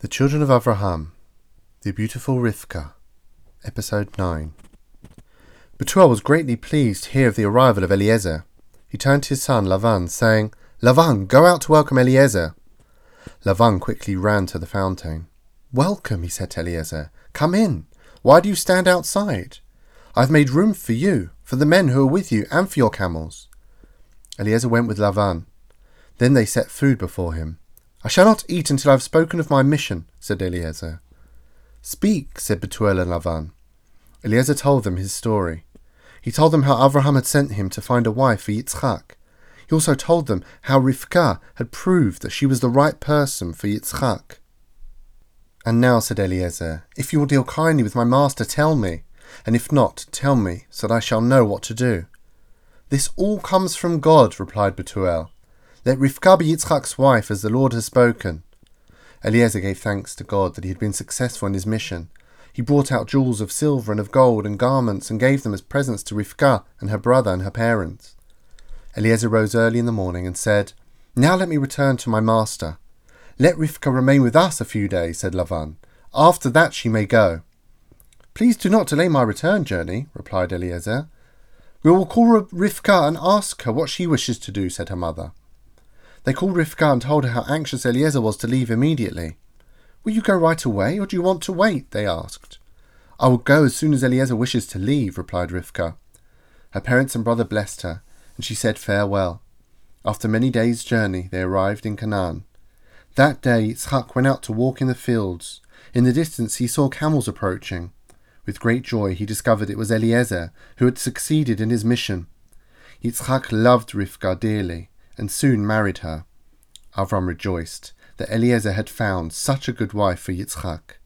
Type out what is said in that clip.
The Children of Avraham, The Beautiful Rivka, Episode 9. Betuel was greatly pleased to hear of the arrival of Eliezer. He turned to his son Lavan, saying, Lavan, go out to welcome Eliezer. Lavan quickly ran to the fountain. Welcome, he said to Eliezer. Come in. Why do you stand outside? I have made room for you, for the men who are with you, and for your camels. Eliezer went with Lavan. Then they set food before him. I shall not eat until I have spoken of my mission, said Eliezer. Speak, said Betuel and Lavan. Eliezer told them his story. He told them how Avraham had sent him to find a wife for Yitzchak. He also told them how Rivka had proved that she was the right person for Yitzchak. And now, said Eliezer, if you will deal kindly with my master, tell me, and if not, tell me, so that I shall know what to do. This all comes from God, replied Betuel. Let Rivka be Yitzchak's wife, as the Lord has spoken. Eliezer gave thanks to God that he had been successful in his mission. He brought out jewels of silver and of gold and garments and gave them as presents to Rivka and her brother and her parents. Eliezer rose early in the morning and said, Now let me return to my master. Let Rivka remain with us a few days, said Lavan. After that she may go. Please do not delay my return journey, replied Eliezer. We will call Rivka and ask her what she wishes to do, said her mother. They called Rivka and told her how anxious Eliezer was to leave immediately. Will you go right away, or do you want to wait? they asked. I will go as soon as Eliezer wishes to leave, replied Rivka. Her parents and brother blessed her, and she said farewell. After many days' journey, they arrived in Canaan. That day Yitzchak went out to walk in the fields. In the distance he saw camels approaching. With great joy he discovered it was Eliezer, who had succeeded in his mission. Yitzchak loved Rivka dearly, and soon married her. Avram rejoiced that Eliezer had found such a good wife for Yitzchak.